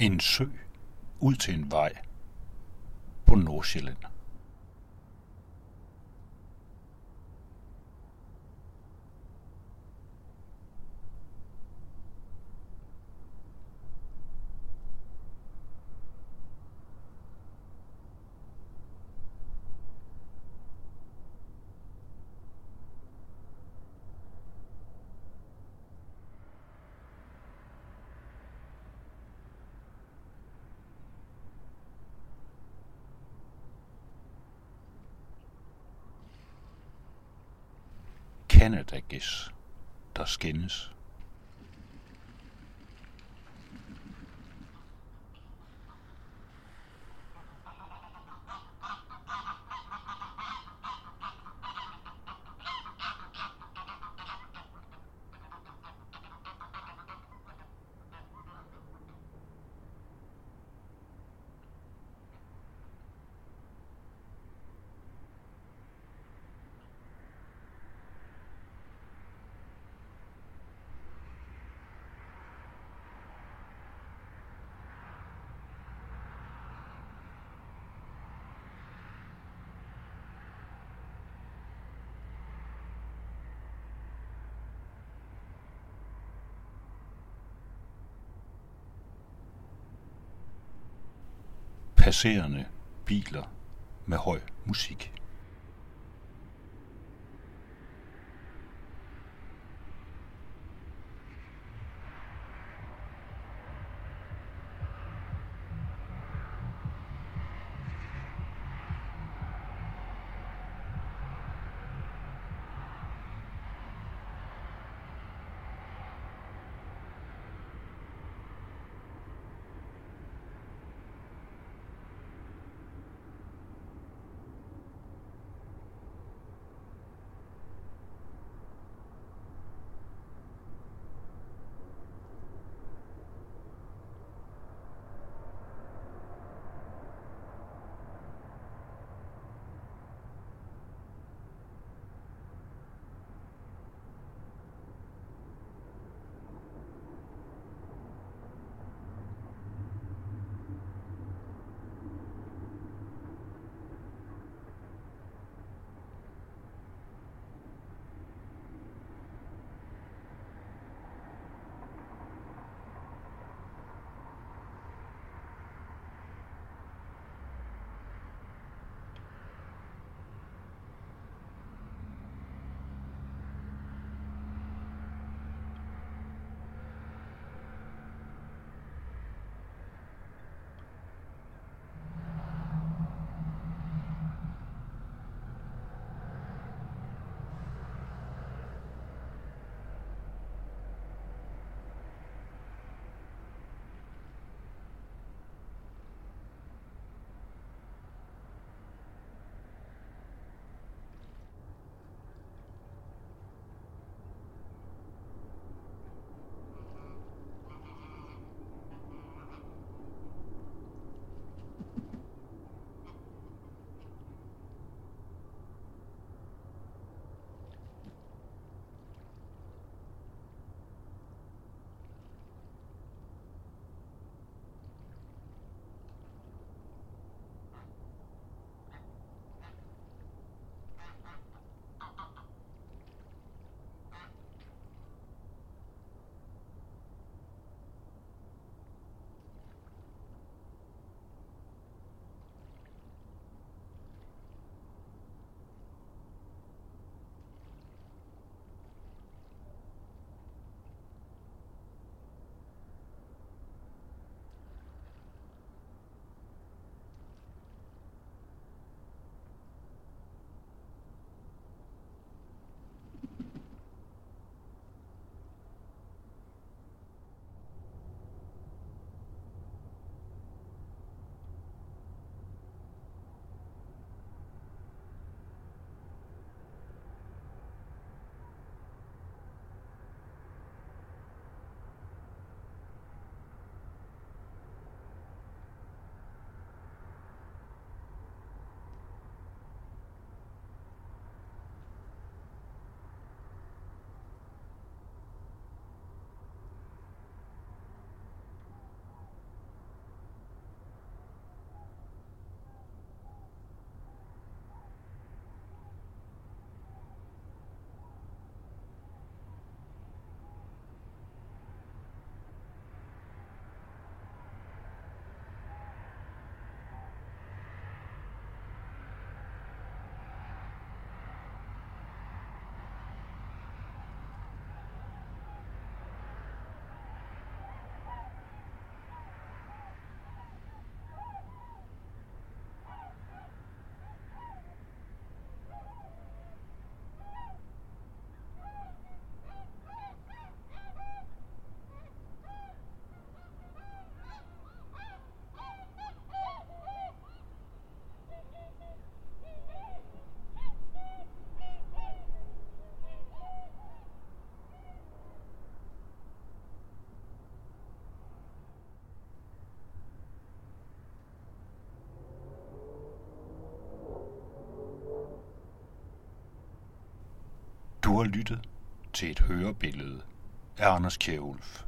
En sø ud til en vej på Nordsjælland. Canada gæs, der skændes. Passerende biler med høj musik. Har lyttet til et hørebillede af Anders Kjærulf.